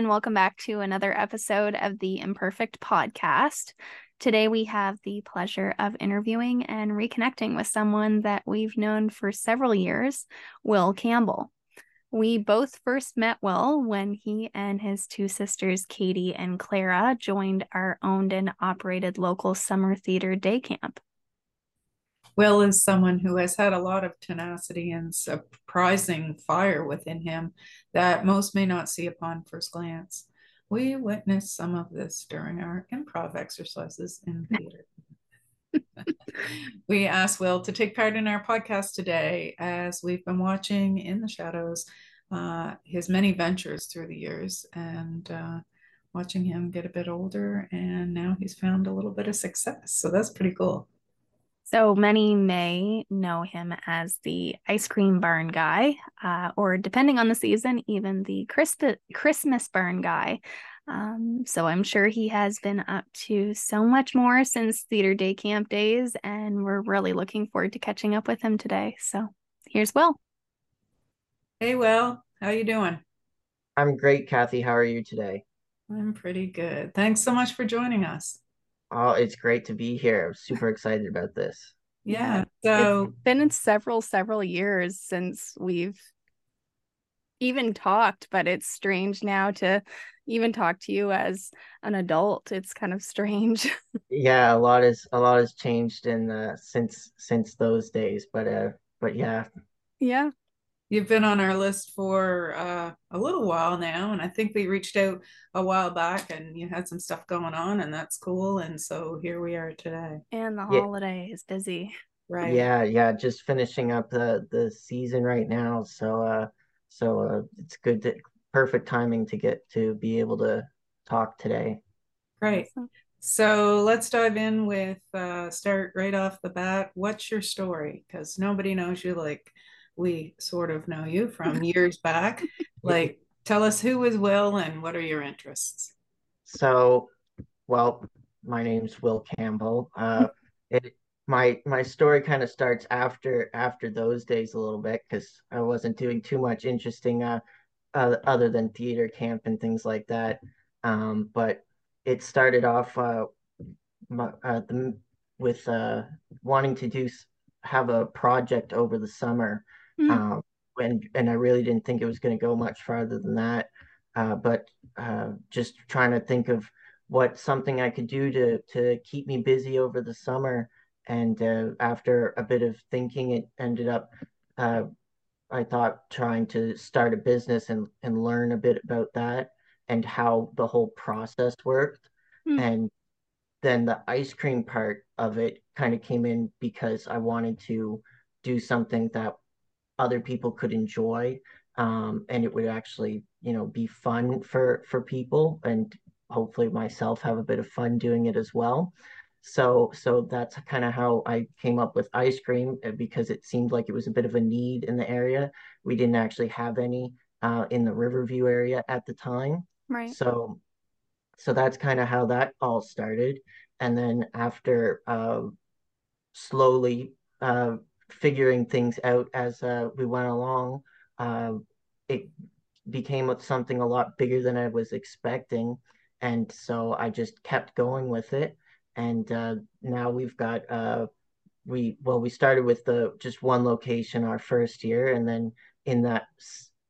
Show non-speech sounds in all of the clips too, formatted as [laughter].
And welcome back to another episode of the Imperfect Podcast. Today, we have the pleasure of interviewing and reconnecting with someone that we've known for several years, Will Campbell. We both first met Will when he and his two sisters, Katie and Clara, joined our owned and operated local summer theater day camp. Will is someone who has had a lot of tenacity and surprising fire within him that most may not see upon first glance. We witnessed some of this during our improv exercises in [laughs] theater. we asked Will to take part in our podcast today as we've been watching in the shadows uh, his many ventures through the years and uh, watching him get a bit older. And now he's found a little bit of success. So that's pretty cool. So many may know him as the ice cream barn guy, uh, or depending on the season, even the Christ- Christmas barn guy. Um, so I'm sure he has been up to so much more since theater day camp days, and we're really looking forward to catching up with him today. So here's Will. Hey, Will, how are you doing? I'm great, Kathy. How are you today? I'm pretty good. Thanks so much for joining us. Oh, it's great to be here. I'm super excited about this. Yeah. So it's been several, several years since we've even talked, but it's strange now to even talk to you as an adult. It's kind of strange. [laughs] yeah, a lot is a lot has changed in the since since those days. But uh but yeah. Yeah you've been on our list for uh, a little while now and i think we reached out a while back and you had some stuff going on and that's cool and so here we are today and the holiday yeah. is busy right yeah yeah just finishing up the the season right now so uh so uh it's good to perfect timing to get to be able to talk today Right. So let's dive in with uh, start right off the bat. What's your story? Because nobody knows you like we sort of know you from [laughs] years back. Like, tell us who is Will and what are your interests? So, well, my name's Will Campbell. Uh, [laughs] it, my my story kind of starts after after those days a little bit because I wasn't doing too much interesting uh, uh, other than theater camp and things like that. Um, but it started off uh, my, uh, the, with uh, wanting to do have a project over the summer Mm. Um, and and I really didn't think it was going to go much farther than that. Uh, but uh, just trying to think of what something I could do to to keep me busy over the summer. And uh, after a bit of thinking, it ended up. Uh, I thought trying to start a business and, and learn a bit about that and how the whole process worked. Mm. And then the ice cream part of it kind of came in because I wanted to do something that other people could enjoy um, and it would actually you know be fun for for people and hopefully myself have a bit of fun doing it as well. So so that's kind of how i came up with ice cream uh, because it seemed like it was a bit of a need in the area. We didn't actually have any uh, in the riverview area at the time. Right. So so that's kind of how that all started. And then after uh, slowly uh, figuring things out as uh, we went along. Uh, it became something a lot bigger than I was expecting. And so I just kept going with it. And uh, now we've got, uh, we, well, we started with the just one location our first year. And then in that,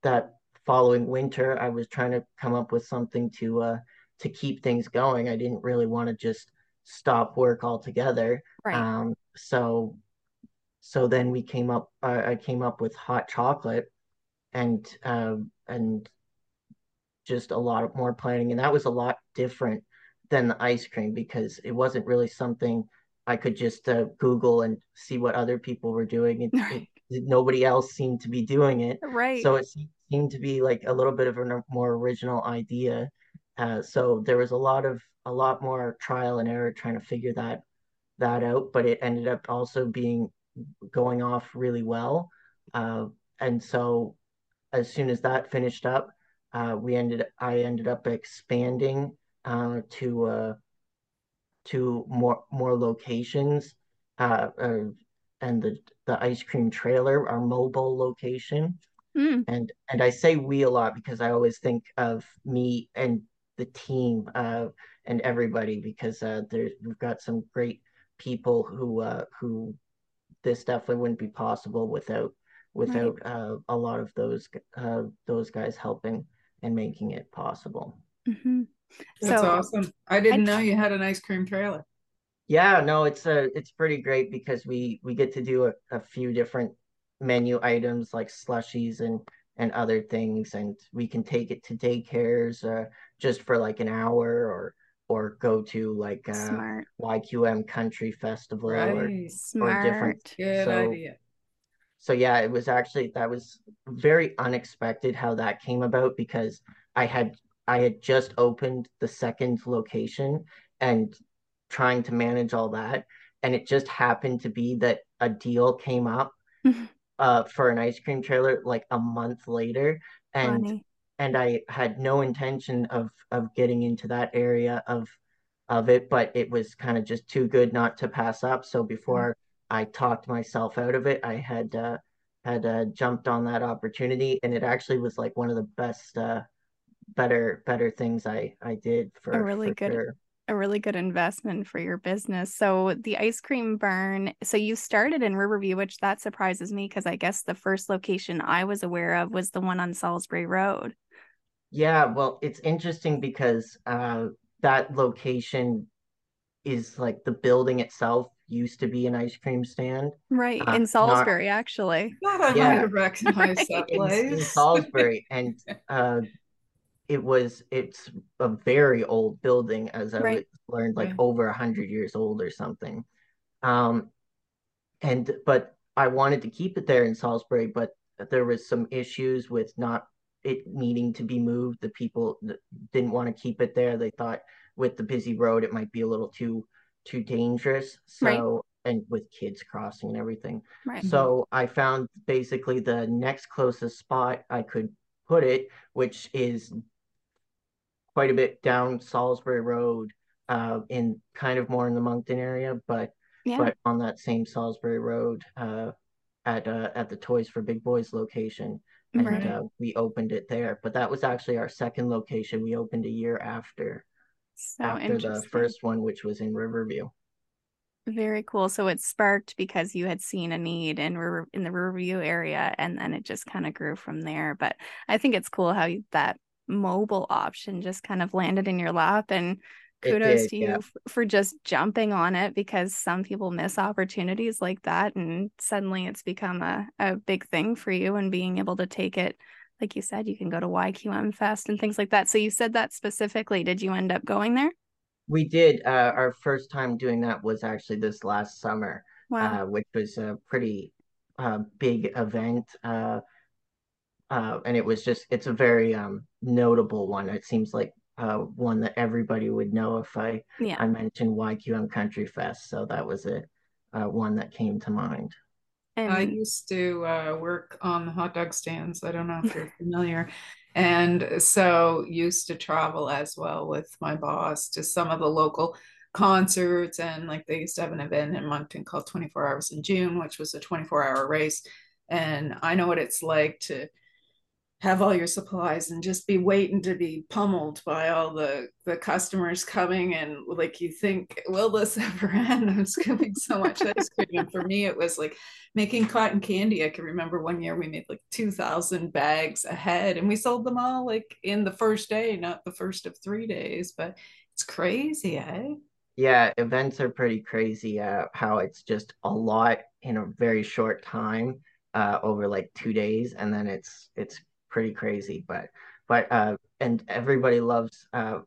that following winter, I was trying to come up with something to, uh, to keep things going. I didn't really want to just stop work altogether. Right. Um, so so then we came up uh, i came up with hot chocolate and uh, and just a lot of more planning. And that was a lot different than the ice cream because it wasn't really something i could just uh, google and see what other people were doing. It, right. it, nobody else seemed to be doing it. Right. So it seemed to be like a little bit of a more original idea. Uh, so there was a lot of a lot more trial and error trying to figure that that out, but it ended up also being going off really well. Uh, and so as soon as that finished up, uh, we ended I ended up expanding uh, to uh, to more more locations uh, uh, and the the ice cream trailer, our mobile location. Mm. And and I say we a lot because I always think of me and the team uh, and everybody because uh, there's we've got some great people who uh, who this definitely wouldn't be possible without without right. uh, a lot of those uh, those guys helping and making it possible. Mm-hmm. That's so, awesome. I didn't I... know you had an ice cream trailer. Yeah, no, it's a uh, it's pretty great because we we get to do a, a few different menu items like slushies and and other things, and we can take it to daycares uh, just for like an hour or or go to like uh, Smart. YQM Country Festival right. or, Smart. or different. Good so, idea. So yeah, it was actually that was very unexpected how that came about because I had I had just opened the second location and trying to manage all that, and it just happened to be that a deal came up [laughs] uh, for an ice cream trailer like a month later, and Funny and I had no intention of of getting into that area of of it, but it was kind of just too good not to pass up. So before mm-hmm. I talked myself out of it, I had uh, had uh, jumped on that opportunity, and it actually was like one of the best, uh, better better things I I did for a really for good. Sure. A really good investment for your business. So the ice cream barn. So you started in Riverview, which that surprises me because I guess the first location I was aware of was the one on Salisbury Road. Yeah, well, it's interesting because uh, that location is like the building itself used to be an ice cream stand. Right. Uh, in Salisbury, not, actually. [laughs] Not a yeah. recognize [laughs] right. that place. In, in Salisbury. [laughs] and uh, it was it's a very old building, as I right. learned, like right. over a hundred years old or something. Um and but I wanted to keep it there in Salisbury, but there was some issues with not it needing to be moved. The people didn't want to keep it there. They thought with the busy road it might be a little too too dangerous. So right. and with kids crossing and everything. Right. So I found basically the next closest spot I could put it, which is quite a bit down Salisbury Road, uh, in kind of more in the Moncton area, but yeah. but on that same Salisbury Road, uh, at uh, at the Toys for Big Boys location and right. uh, we opened it there. But that was actually our second location. We opened a year after so after the first one, which was in Riverview. Very cool. So it sparked because you had seen a need in River in the Riverview area, and then it just kind of grew from there. But I think it's cool how you, that mobile option just kind of landed in your lap and kudos did, to you yeah. for just jumping on it because some people miss opportunities like that and suddenly it's become a, a big thing for you and being able to take it like you said you can go to yqm fest and things like that so you said that specifically did you end up going there we did uh, our first time doing that was actually this last summer wow. uh, which was a pretty uh, big event uh, uh, and it was just it's a very um, notable one it seems like uh, one that everybody would know if I yeah. I mentioned YQM Country Fest. So that was a uh, one that came to mind. And I used to uh, work on the hot dog stands. I don't know if you're [laughs] familiar. And so used to travel as well with my boss to some of the local concerts. And like they used to have an event in Moncton called 24 Hours in June, which was a 24 hour race. And I know what it's like to have all your supplies and just be waiting to be pummeled by all the the customers coming and like you think will this [laughs] ever end? I'm scooping so much [laughs] ice cream. And for me it was like making cotton candy. I can remember one year we made like 2000 bags ahead and we sold them all like in the first day not the first of three days but it's crazy eh? Yeah events are pretty crazy uh, how it's just a lot in a very short time uh, over like two days and then it's it's pretty crazy. But but uh, and everybody loves uh,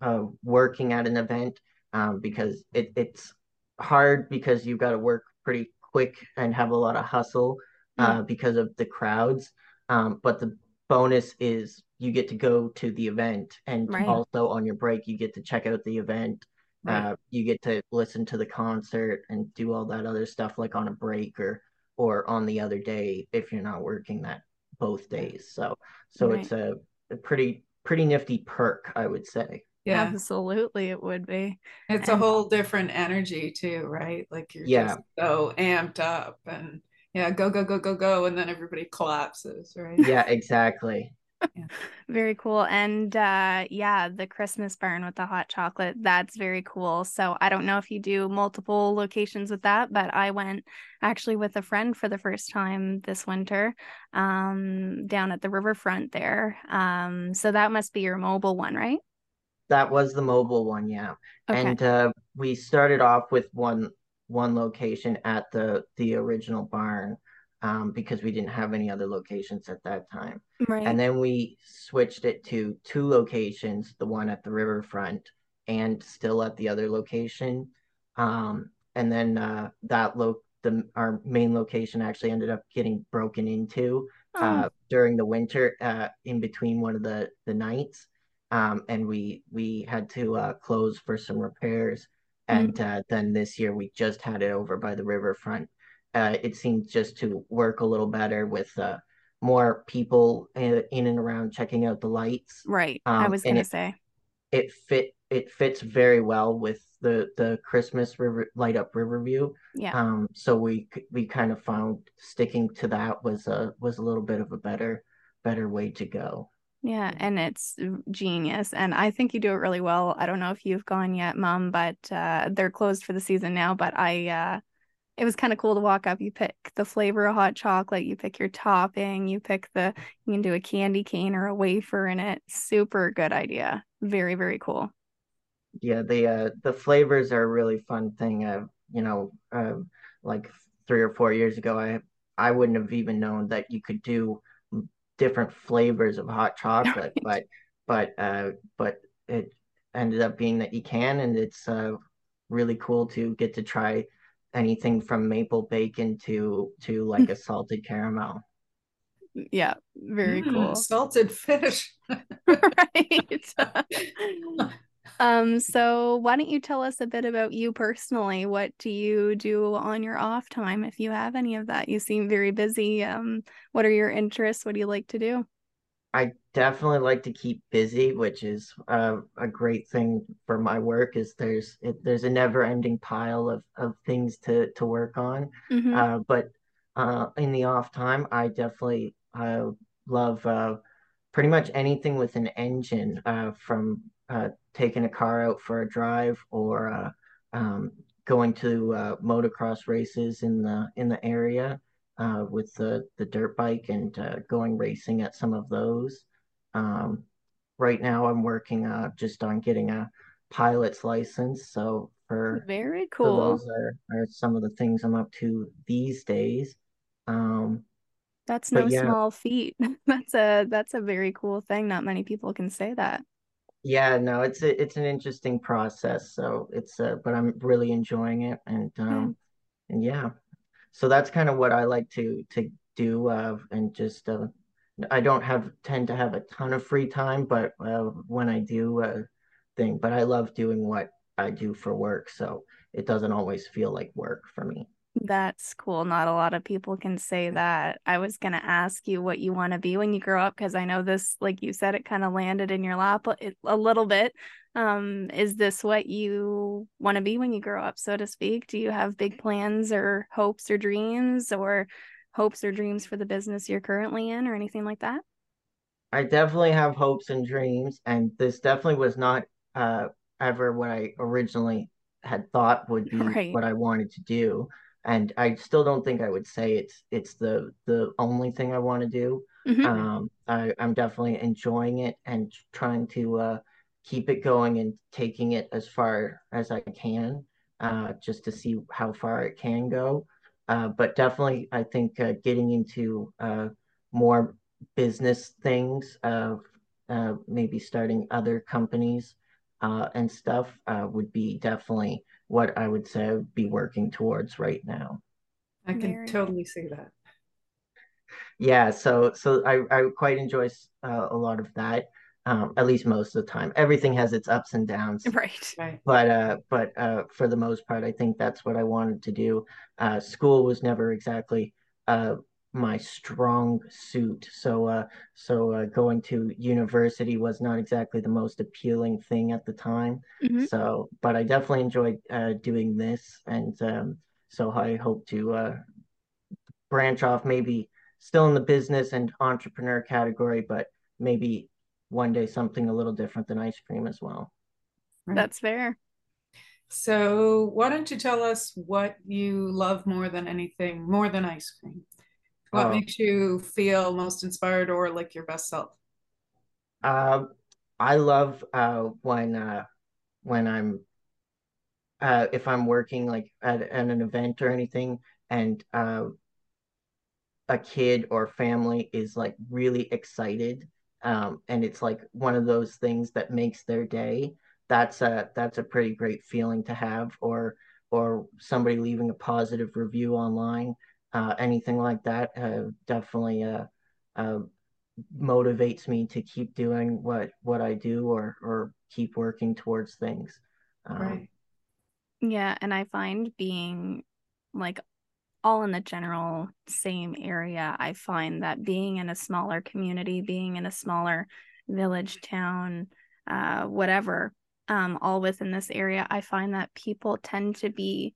uh, working at an event um, because it, it's hard because you've got to work pretty quick and have a lot of hustle uh, mm. because of the crowds. Um, but the bonus is you get to go to the event and Right. also on your break you get to check out the event Right. uh, you get to listen to the concert and do all that other stuff like on a break or or on the other day if you're not working that both days so so it's a, a pretty pretty nifty perk i would say Yeah. Absolutely, it would be. It's a whole different energy too, right? Like you're Yeah. just so amped up and yeah, go, go, go, go, go. And then everybody collapses, right? yeah exactly [laughs] Very cool. And uh yeah, the Christmas barn with the hot chocolate, that's very cool. So I don't know if you do multiple locations with that, but I went actually with a friend for the first time this winter um down at the riverfront there. Um so that must be your mobile one, right? that was the mobile one yeah Okay. and uh, we started off with one one location at the the original barn um, because we didn't have any other locations at that time. Right. and then we switched it to two locations the one at the riverfront and still at the other location. Um, and then uh, that lo the our main location actually ended up getting broken into Oh, uh, during the winter uh, in between one of the the nights. Um, and we we had to uh, close for some repairs. And uh, then this year we just had it over by the riverfront uh, it seemed just to work a little better with uh, more people in, in and around checking out the lights right. I um, was gonna it- say. it fit it fits very well with the the Christmas river light up Riverview. Yeah. Um, so we we kind of found sticking to that was a was a little bit of a better better way to go. Yeah, and it's genius. And I think you do it really well. I don't know if you've gone yet, Mom, but uh they're closed for the season now, but I uh it was kind of cool to walk up. You pick the flavor of hot chocolate, you pick your topping, you pick the you can do a candy cane or a wafer in it. Super good idea. Very, very cool. Yeah, the uh the flavors are a really fun thing. Uh, you know, uh, like three or four years ago, I I wouldn't have even known that you could do different flavors of hot chocolate, [laughs] but but uh but it ended up being that you can, and it's uh really cool to get to try anything from maple bacon to to like [laughs] a salted caramel. Yeah, very Mm, cool. Salted fish. [laughs] [laughs] right. um, so why don't you tell us a bit about you personally? What do you do on your off time if you have any of that? You seem very busy. Um, what are your interests? What do you like to do? I definitely like to keep busy, which is uh, a great thing for my work. Is there's it, there's a never-ending pile of of things to to work on. Mhm. Uh, but uh, in the off time, I definitely uh, love uh, pretty much anything with an engine, uh, from uh, taking a car out for a drive or uh, um, going to uh, motocross races in the in the area uh, with the the dirt bike and uh, going racing at some of those. Um, right now, I'm working uh, just on getting a pilot's license. So for Very so cool. those are, are some of the things I'm up to these days. Um, That's no yeah. small feat. [laughs] That's a that's a very cool thing. Not many people can say that. yeah, no, it's a, it's an interesting process. So it's uh, but I'm really enjoying it, and um, and yeah, so that's kind of what I like to to do. Uh, and just uh, I don't have tend to have a ton of free time, but uh, when I do, uh, thing. But I love doing what I do for work, so it doesn't always feel like work for me. That's cool. Not a lot of people can say that. I was going to ask you what you want to be when you grow up because I know this, like you said, it kind of landed in your lap a, a little bit. Um, is this what you want to be when you grow up, so to speak? Do you have big plans or hopes or dreams or hopes or dreams for the business you're currently in or anything like that? I definitely have hopes and dreams, and this definitely was not uh, ever what I originally had thought would [laughs] be Right. what I wanted to do. And I still don't think I would say it's it's the the only thing I want to do. Mhm. Um, I, I'm definitely enjoying it and trying to uh, keep it going and taking it as far as I can, uh, just to see how far it can go. Uh, but definitely, I think uh, getting into uh, more business things, uh, uh, maybe starting other companies uh, and stuff uh, would be definitely what I would say I would be working towards right now. I can Very totally see that. yeah, so so I I quite enjoy uh, a lot of that. Um, at least most of the time. Everything has its ups and downs. [laughs] Right. Right. But uh, but uh, for the most part, I think that's what I wanted to do. Uh, school was never exactly uh my strong suit. So uh, so uh, going to university was not exactly the most appealing thing at the time. Mhm. So, but I definitely enjoyed uh, doing this, and um, so I hope to uh, branch off, maybe still in the business and entrepreneur category, but maybe one day something a little different than ice cream as well. Right. That's fair. So, why don't you tell us what you love more than anything, more than ice cream? What Oh. makes you feel most inspired or like your best self? Uh, I love uh, when uh, when I'm uh, if I'm working like at, at an event or anything, and uh, a kid or family is like really excited, um, and it's like one of those things that makes their day. That's a that's a pretty great feeling to have, or or somebody leaving a positive review online, uh, anything like that. Uh, definitely uh, uh, motivates me to keep doing what what I do or or keep working towards things. Um, Right. Yeah, and I find being like all in the general same area, I find that being in a smaller community, being in a smaller village, town, uh, whatever, um, all within this area, I find that people tend to be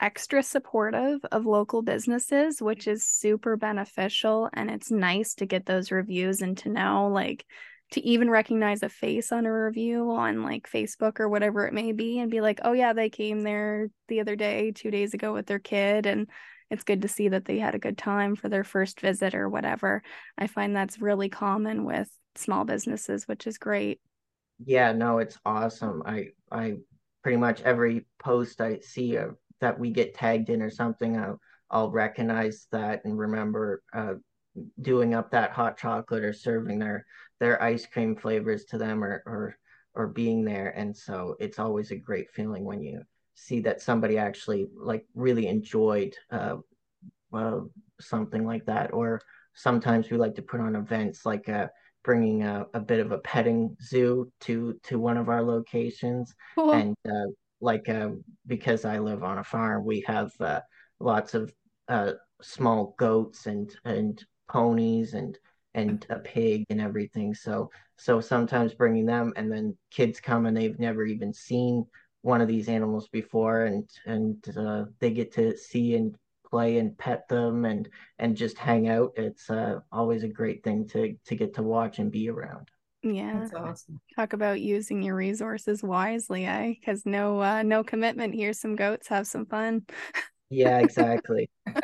extra supportive of local businesses, which is super beneficial. And it's nice to get those reviews and to know, like, to even recognize a face on a review on like Facebook or whatever it may be and be like, oh, yeah, they came there the other day, two days ago with their kid. And it's good to see that they had a good time for their first visit or whatever. I find that's really common with small businesses, which is great. yeah, no, it's awesome. I I pretty much every post I see uh, that we get tagged in or something, I'll I'll recognize that and remember uh, doing up that hot chocolate or serving their their ice cream flavors to them or or or being there. And so it's always a great feeling when you see that somebody actually like really enjoyed uh, uh, something like that. Or sometimes we like to put on events like uh, bringing a, a bit of a petting zoo to to one of our locations, Cool. and uh, like uh, because I live on a farm, we have uh, lots of uh, small goats and and ponies and and a pig and everything. So so sometimes bringing them, and then kids come and they've never even seen one of these animals before, and and uh, they get to see and play and pet them and and just hang out. It's uh, always a great thing to to get to watch and be around. Yeah. That's awesome. Talk about using your resources wisely, eh? Because no uh no commitment here. Some goats have some fun. Yeah, exactly. [laughs]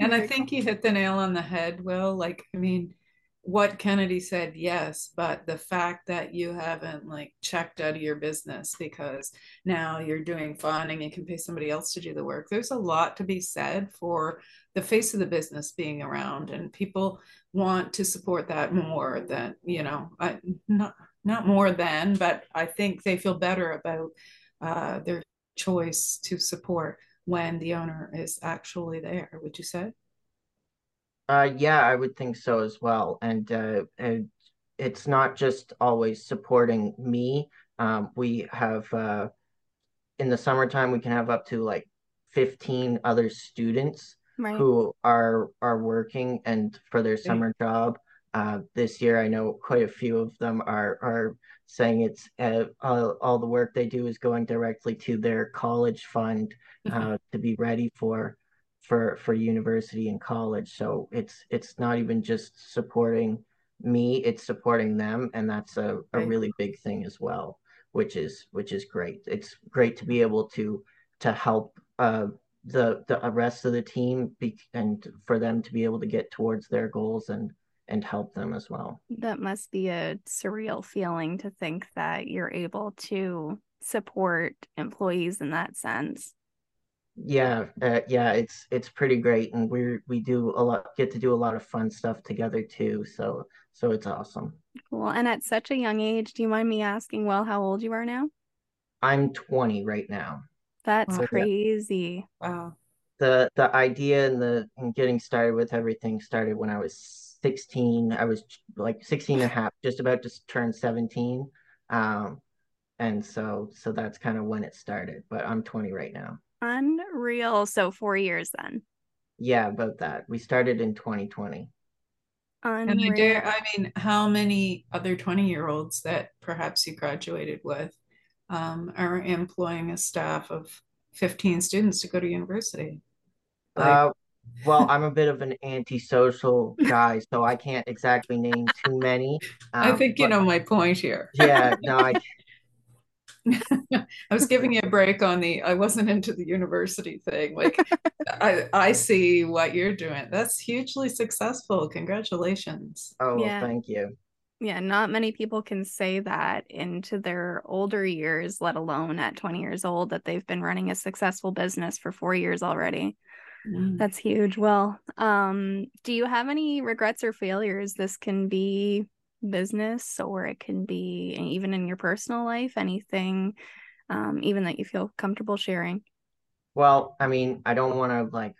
And I think you hit the nail on the head, Will. Like, I mean, what Kennedy said, yes, but the fact that you haven't like checked out of your business because now you're doing fun and you can pay somebody else to do the work. There's a lot to be said for the face of the business being around, and people want to support that more than, you know, I, not not more than, but I think they feel better about uh, their choice to support when the owner is actually there. Would you say? Uh, yeah, I would think so as well. And uh, and it's not just always supporting me. Um, we have uh, in the summertime we can have up to like 15 other students Right. who are are working and for their summer job. Uh, this year, I know quite a few of them are are saying it's uh, all, all the work they do is going directly to their college fund uh, to be ready for for for university and college. So it's it's not even just supporting me, it's supporting them, and that's a, a Right. really big thing as well, which is which is great. It's great to be able to to help uh, the the rest of the team be, and for them to be able to get towards their goals and and help them as well. That must be a surreal feeling to think that you're able to support employees in that sense. Yeah, uh, yeah, it's it's pretty great, and we we do a lot, get to do a lot of fun stuff together too. So so it's awesome. Cool. And at such a young age, do you mind me asking, well, how old you are now? I'm 20 right now. That's Wow. crazy. Wow. the the idea and the and getting started with everything started when I was 16. I was like 16 and a half, just about to turn 17. Um, and so so that's kind of when it started. But I'm 20 right now. Unreal. So four years then. Yeah, about that. We started in 2020. And I dare, I mean, how many other 20 year olds that perhaps you graduated with um, are employing a staff of 15 students to go to university? Like, uh, well, I'm a bit of an antisocial guy, so I can't exactly name too many. Um, I think you know my point here. yeah, no, I [laughs] [laughs] I was giving you a break on the I wasn't into the university thing. Like [laughs] I I see what you're doing. That's hugely successful. Congratulations. Oh, yeah. thank you. Yeah, not many people can say that into their older years, let alone at 20 years old, that they've been running a successful business for four years already. Mm. That's huge. Well, um, do you have any regrets or failures? This can be business or it can be even in your personal life, anything, um, even that you feel comfortable sharing. Well, I mean, I don't want to like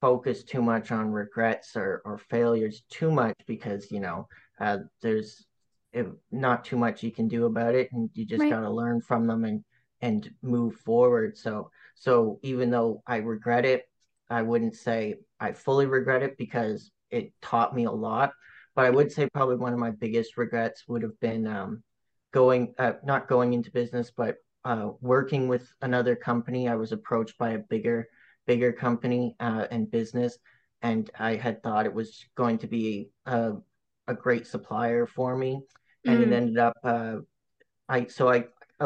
focus too much on regrets or, or failures too much because, you know, uh, there's if not too much you can do about it and you just right. got to learn from them and and move forward so so even though i regret it i wouldn't say i fully regret it because it taught me a lot but I would say probably one of my biggest regrets would have been um, going, uh, not going into business, but uh, working with another company. I was approached by a bigger, bigger company uh, and business, and I had thought it was going to be a, a great supplier for me, and mm. it ended up. Uh, I so I, I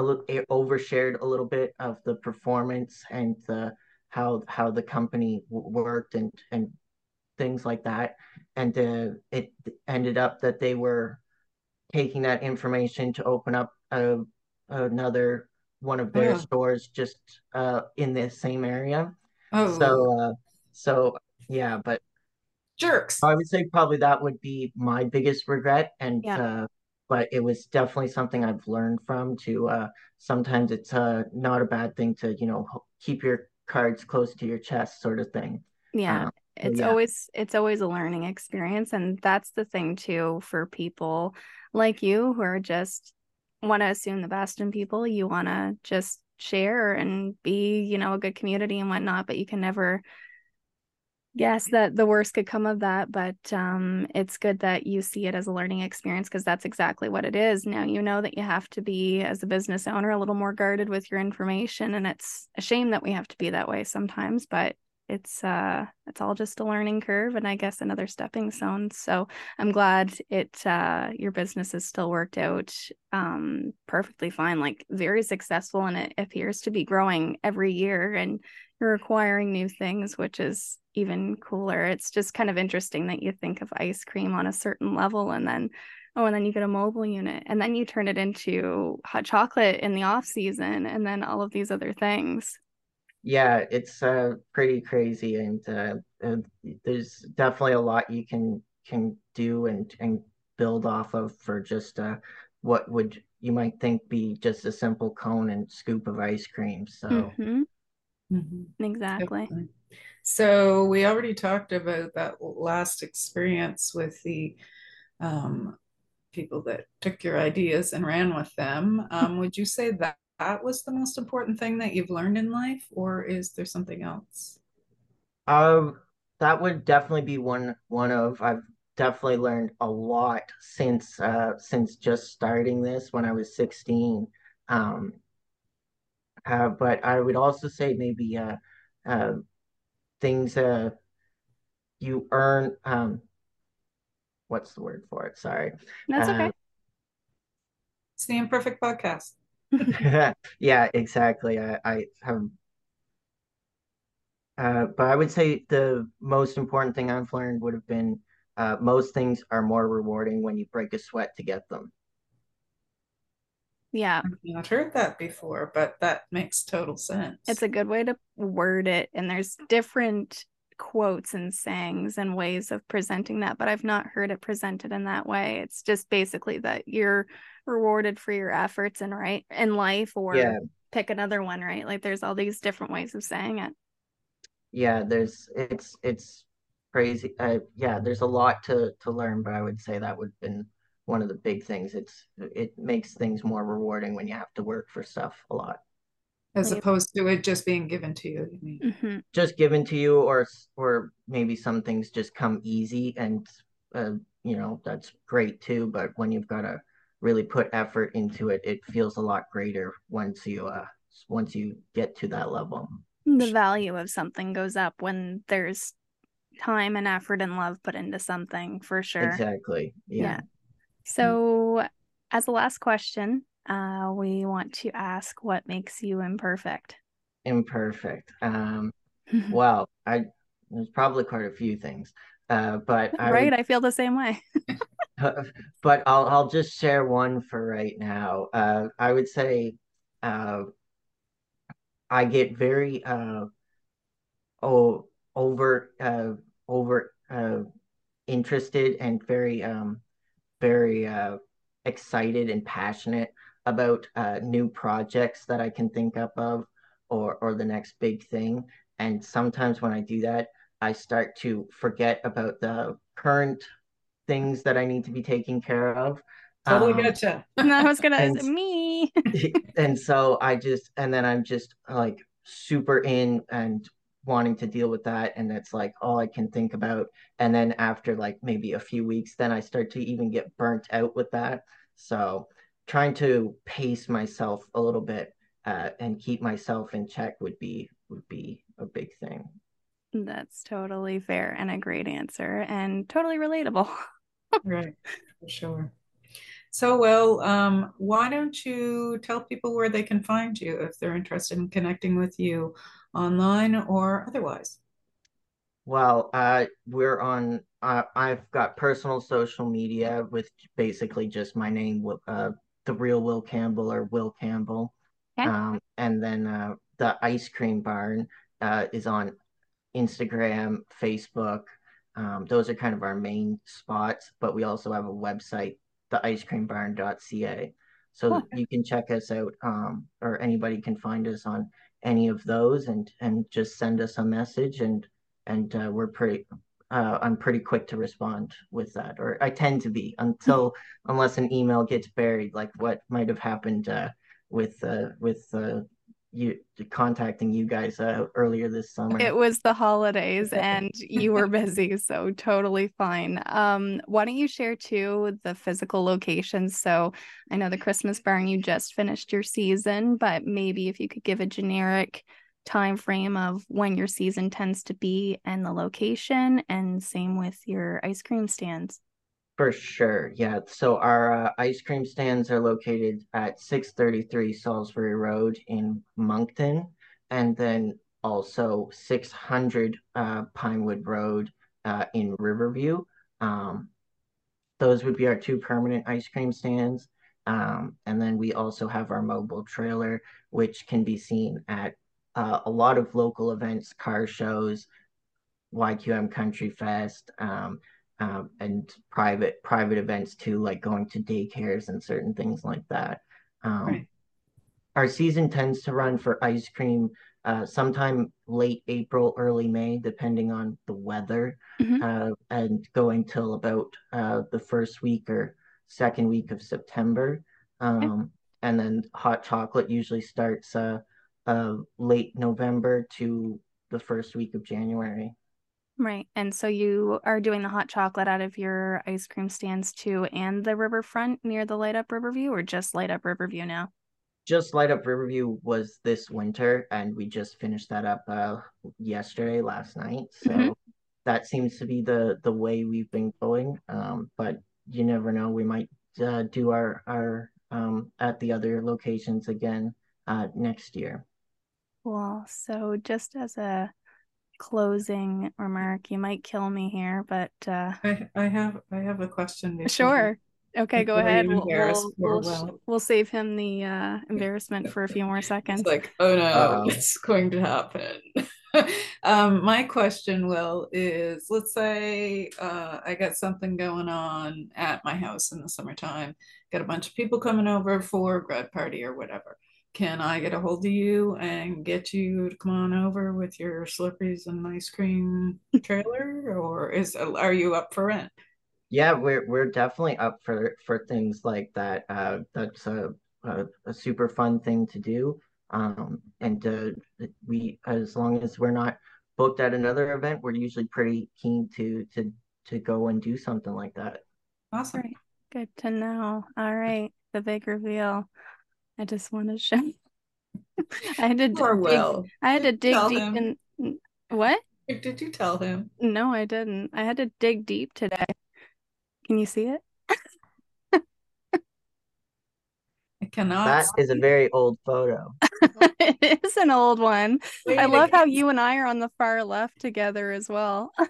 overshared a little bit of the performance and the how how the company worked and and things like that. And uh, it ended up that they were taking that information to open up a, another one of their stores just uh, in the same area. Oh. So, uh, so yeah, but jerks. I would say probably that would be my biggest regret. And, yeah. uh, but it was definitely something I've learned from to, uh, sometimes it's, uh, not a bad thing to, you know, keep your cards close to your chest sort of thing. Yeah. Um, it's yeah. always it's always a learning experience and that's the thing too for people like you who are just want to assume the best in people you want to just share and be you know a good community and whatnot but you can never guess that the worst could come of that but um it's good that you see it as a learning experience because that's exactly what it is now you know that you have to be as a business owner a little more guarded with your information and it's a shame that we have to be that way sometimes but it's uh it's all just a learning curve and i guess another stepping stone. So i'm glad it uh your business has still worked out um perfectly fine like very successful and it appears to be growing every year and you're acquiring new things which is even cooler. It's just kind of interesting that you think of ice cream on a certain level and then oh and then you get a mobile unit and then you turn it into hot chocolate in the off season and then all of these other things yeah, it's uh, pretty crazy, and, uh, and there's definitely a lot you can can do and and build off of for just uh, what would you might think be just a simple cone and scoop of ice cream. So mm-hmm. Mm-hmm. exactly. Definitely. So we already talked about that last experience with the um, people that took your ideas and ran with them. Um, would you say that that was the most important thing that you've learned in life, or is there something else? Um, that would definitely be one one of I've definitely learned a lot since uh since just starting this when I was 16. Um, uh, but I would also say maybe uh, uh things uh you earn um what's the word for it? Sorry. That's okay. Uh, it's the imperfect podcast. [laughs] yeah, exactly. I, I have, uh, but I would say the most important thing I've learned would have been uh, most things are more rewarding when you break a sweat to get them. Yeah. I've not heard that before, but that makes total sense. It's a good way to word it. And there's different quotes and sayings and ways of presenting that, but I've not heard it presented in that way. It's just basically that you're rewarded for your efforts and right in life or yeah. pick another one, right? Like there's all these different ways of saying it. yeah, there's it's it's crazy. Uh, yeah, there's a lot to to learn, but I would say that would have been one of the big things. It's it makes things more rewarding when you have to work for stuff a lot. As opposed to it just being given to you, you mean? Mm-hmm. Just given to you, or or maybe some things just come easy, and uh, you know that's great too. But when you've got to really put effort into it, it feels a lot greater once you uh once you get to that level. The value of something goes up when there's time and effort and love put into something for sure. Exactly. Yeah. yeah. So, as a last question, uh, we want to ask what makes you imperfect? Imperfect. Um, [laughs] well, I there's probably quite a few things, uh, but I right, would, I feel the same way. [laughs] [laughs] but I'll I'll just share one for right now. Uh, I would say, uh, I get very uh, oh over uh, over uh, interested and very um, very uh, excited and passionate about uh, new projects that I can think up of or or the next big thing. And sometimes when I do that, I start to forget about the current things that I need to be taking care of. Totally um, getcha. and [laughs] I was gonna and, me. [laughs] and so I just and then I'm just like super in and wanting to deal with that and that's like all i can think about and then after like maybe a few weeks then i start to even get burnt out with that so trying to pace myself a little bit uh, and keep myself in check would be would be a big thing that's totally fair and a great answer and totally relatable [laughs] right for sure so well um, why don't you tell people where they can find you if they're interested in connecting with you online or otherwise? Well, uh, we're on. Uh, I've got personal social media with basically just my name, uh, the real Will Campbell or Will Campbell, okay. um, and then uh, the Ice Cream Barn uh, is on Instagram, Facebook. Um, those are kind of our main spots, but we also have a website, theicecreambarn.ca. So oh. you can check us out, um, or anybody can find us on any of those and and just send us a message and and uh, we're pretty uh, I'm pretty quick to respond with that, or I tend to be until [laughs] unless an email gets buried, like what might have happened uh, with uh, with uh, you contacting you guys uh, earlier this summer. It was the holidays [laughs] and you were busy, so totally fine. Um, why don't you share too the physical locations? So I know the Christmas barn you just finished your season, but maybe if you could give a generic time frame of when your season tends to be and the location, and same with your ice cream stands. For sure. Yeah. So our uh, ice cream stands are located at 633 Salisbury Road in Moncton, and then also 600 uh, Pinewood Road uh, in Riverview. Um, those would be our two permanent ice cream stands. Um, and then we also have our mobile trailer, which can be seen at uh, a lot of local events, car shows, YQM Country Fest. Um, um, and private private events too, like going to daycares and certain things like that. Um, right. Our season tends to run for ice cream uh, sometime late April, early May, depending on the weather, mm-hmm. uh, and going till about uh, the first week or second week of September. Um, okay. And then hot chocolate usually starts uh, uh, late November to the first week of January. Right. And so you are doing the hot chocolate out of your ice cream stands too and the riverfront near the Light Up Riverview or just Light Up Riverview now? Just Light Up Riverview was this winter and we just finished that up uh, yesterday, last night. So mm-hmm. that seems to be the the way we've been going. Um, but you never know, we might uh, do our our um, at the other locations again uh, next year. Well, so just as a closing remark. You might kill me here, but uh, I, I have I have a question. Sure. Okay, go ahead. We'll, we'll, we'll, well. save him the uh, [laughs] embarrassment for a few more seconds. It's like, oh no, Uh-oh. it's going to happen. [laughs] um, my question, Will, is let's say uh, I got something going on at my house in the summertime, got a bunch of people coming over for a grad party or whatever. Can I get a hold of you and get you to come on over with your slipperies and ice cream trailer, or is are you up for rent? Yeah, we're we're definitely up for for things like that. Uh, that's a, a, a super fun thing to do. Um, and uh, we, as long as we're not booked at another event, we're usually pretty keen to to to go and do something like that. Awesome. Right. Good to know. All right. The big reveal. I just want to show. [laughs] I had to Poor dig, Will. I had to dig Tell deep him. in what? Did you tell him? No, I didn't. I had to dig deep today. Can you see it? I cannot. That is a very old photo. [laughs] it is an old one. Wait I love how you and I are on the far left together as well. [laughs]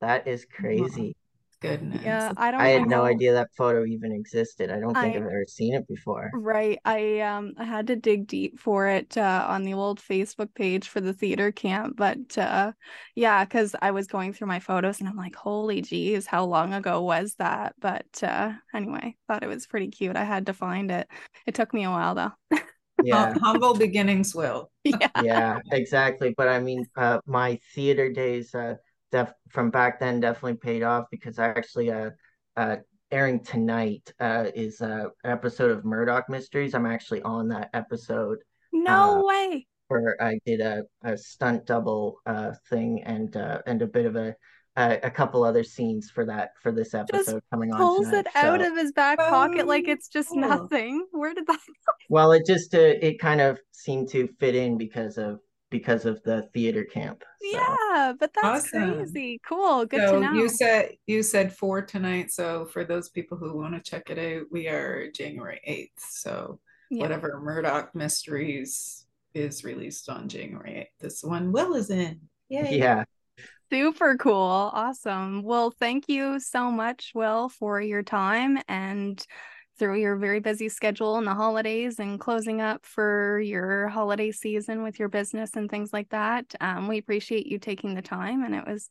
That is crazy. Goodness. Yeah, I don't I had even no know. idea that photo even existed. I don't think I- I've ever seen it before. Right. I um I had to dig deep for it uh, on the old Facebook page for the theater camp, but uh yeah, because I was going through my photos and I'm like, holy geez, how long ago was that? But uh anyway, thought it was pretty cute. I had to find it. It took me a while though. [laughs] Yeah. Hum- humble beginnings will. [laughs] yeah. yeah, exactly. But I mean, uh, my theater days uh, def from back then definitely paid off because I actually uh, uh, airing tonight uh, is uh, an episode of Murdoch Mysteries. I'm actually on that episode No Uh, way. where I did a, a stunt double uh, thing and uh, and a bit of a a, a couple other scenes for that for this episode coming on Pulls tonight. it out So- of his back pocket like Oh, it's just cool. nothing. Where did that well, it just uh, it kind of seemed to fit in because of because of the theater camp. So. Yeah, but that's Awesome. crazy. Cool. Good so to know. you said you said four tonight. So for those people who want to check it out, we are January eighth. So Yeah. whatever Murdoch Mysteries is released on January eighth. This one Will is in. Yay. Yeah. Super cool. Awesome. Well, thank you so much, Will, for your time and through your very busy schedule in the holidays and closing up for your holiday season with your business and things like that. Um, we appreciate you taking the time and it was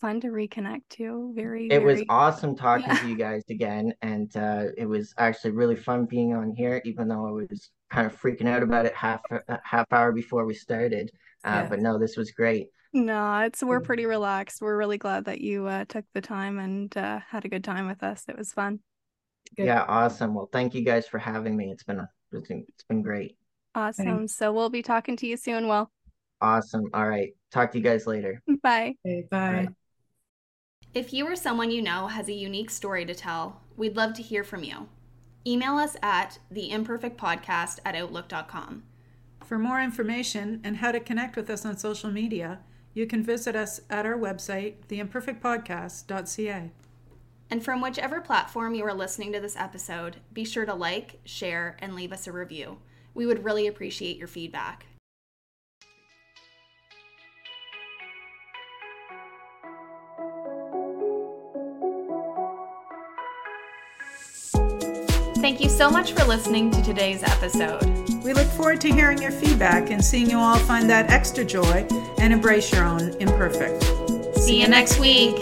fun to reconnect too. Very, It was awesome [laughs] talking Yeah. to you guys again, and uh, it was actually really fun being on here, even though I was kind of freaking out about it half a half hour before we started. Uh, Yeah. But no, this was great. No, it's we're pretty relaxed. We're really glad that you uh, took the time and uh, had a good time with us. It was fun. Good. Yeah, awesome. Well, thank you guys for having me. It's been it's been, it's been great. Awesome. So we'll be talking to you soon, Will. Awesome. All right. Talk to you guys later. [laughs] Bye. Okay, bye. Right. If you or someone you know has a unique story to tell, we'd love to hear from you. Email us at theimperfectpodcast at outlook.com. For more information and how to connect with us on social media, you can visit us at our website, theimperfectpodcast.ca. And from whichever platform you are listening to this episode, be sure to like, share, and leave us a review. We would really appreciate your feedback. Thank you so much for listening to today's episode. We look forward to hearing your feedback and seeing you all find that extra joy and embrace your own imperfect. See you next week.